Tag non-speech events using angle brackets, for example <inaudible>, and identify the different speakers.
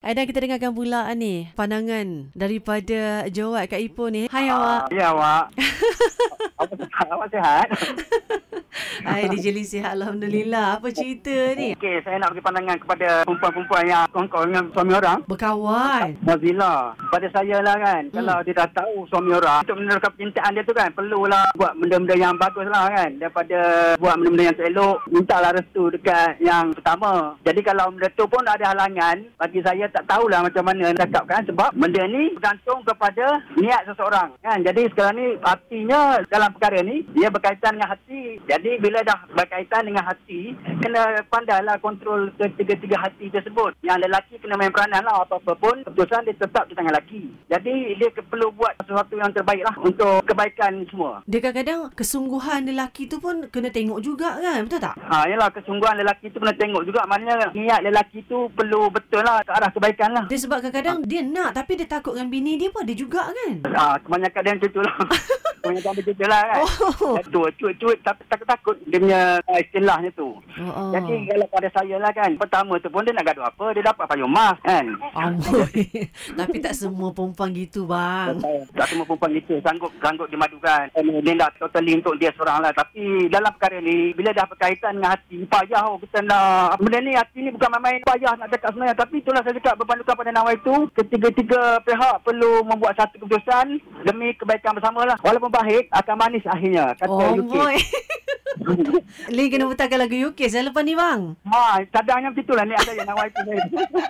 Speaker 1: Aidan kita dengarkan pula ni pandangan daripada Jawad Kak Ipoh ni. Hai awak.
Speaker 2: Ya, awak. <laughs> awak sihat? Awak sihat? <laughs>
Speaker 1: Hai DJ sihat Alhamdulillah. Apa cerita ni?
Speaker 2: Okey, saya nak bagi pandangan kepada perempuan-perempuan yang kongkong dengan suami orang.
Speaker 1: Berkawan.
Speaker 2: Mozilla. Pada saya lah kan, hmm. kalau dia dah tahu suami orang, untuk meneruskan percintaan dia tu kan, perlulah buat benda-benda yang bagus lah kan. Daripada buat benda-benda yang tak elok, mintalah restu dekat yang pertama. Jadi kalau benda tu pun ada halangan, bagi saya tak tahulah macam mana nak cakap kan. Sebab benda ni bergantung kepada niat seseorang kan. Jadi sekarang ni artinya dalam perkara ni, dia berkaitan dengan hati. Jadi bila dah berkaitan dengan hati, kena pandailah kontrol ketiga-tiga hati tersebut. Yang lelaki kena main peranan lah apa-apa pun, keputusan dia tetap di tangan lelaki. Jadi dia perlu buat sesuatu yang terbaik lah untuk kebaikan semua.
Speaker 1: Dia kadang-kadang kesungguhan lelaki tu pun kena tengok juga kan? Betul tak?
Speaker 2: Ha, yalah kesungguhan lelaki tu kena tengok juga maknanya niat lelaki tu perlu betul lah ke arah kebaikan lah.
Speaker 1: Dia sebab kadang-kadang dia nak tapi dia takut dengan bini dia pun ada juga kan?
Speaker 2: Ha, kebanyakan dia macam tu lah. <laughs> dia macam tu lah kan.
Speaker 1: Oh.
Speaker 2: Tu, cuit-cuit tapi takut-takut dia punya istilahnya tu.
Speaker 1: Oh, oh.
Speaker 2: Jadi kalau pada saya lah kan, pertama tu pun dia nak gaduh apa, dia dapat payung mas kan.
Speaker 1: Amboi. <laughs> tapi tak semua perempuan gitu bang.
Speaker 2: Tak semua perempuan gitu sanggup sanggup dimadukan. Eh, Dia nak totally untuk dia seorang lah. Tapi dalam perkara ni, bila dah berkaitan dengan hati, payah oh, kita nak... Benda ni, hati ni bukan main-main. Payah nak cakap sebenarnya. Tapi itulah saya cakap berpandukan pada nawai itu. Ketiga-tiga pihak perlu membuat satu keputusan demi kebaikan bersama lah. Walaupun pahit, akan manis akhirnya. Kata
Speaker 1: Oh
Speaker 2: UK.
Speaker 1: boy. <laughs> Lee kena putarkan lagu UK saya lepas ni bang.
Speaker 2: Ha, cadangannya macam itulah ni ada yang nawai itu. <laughs>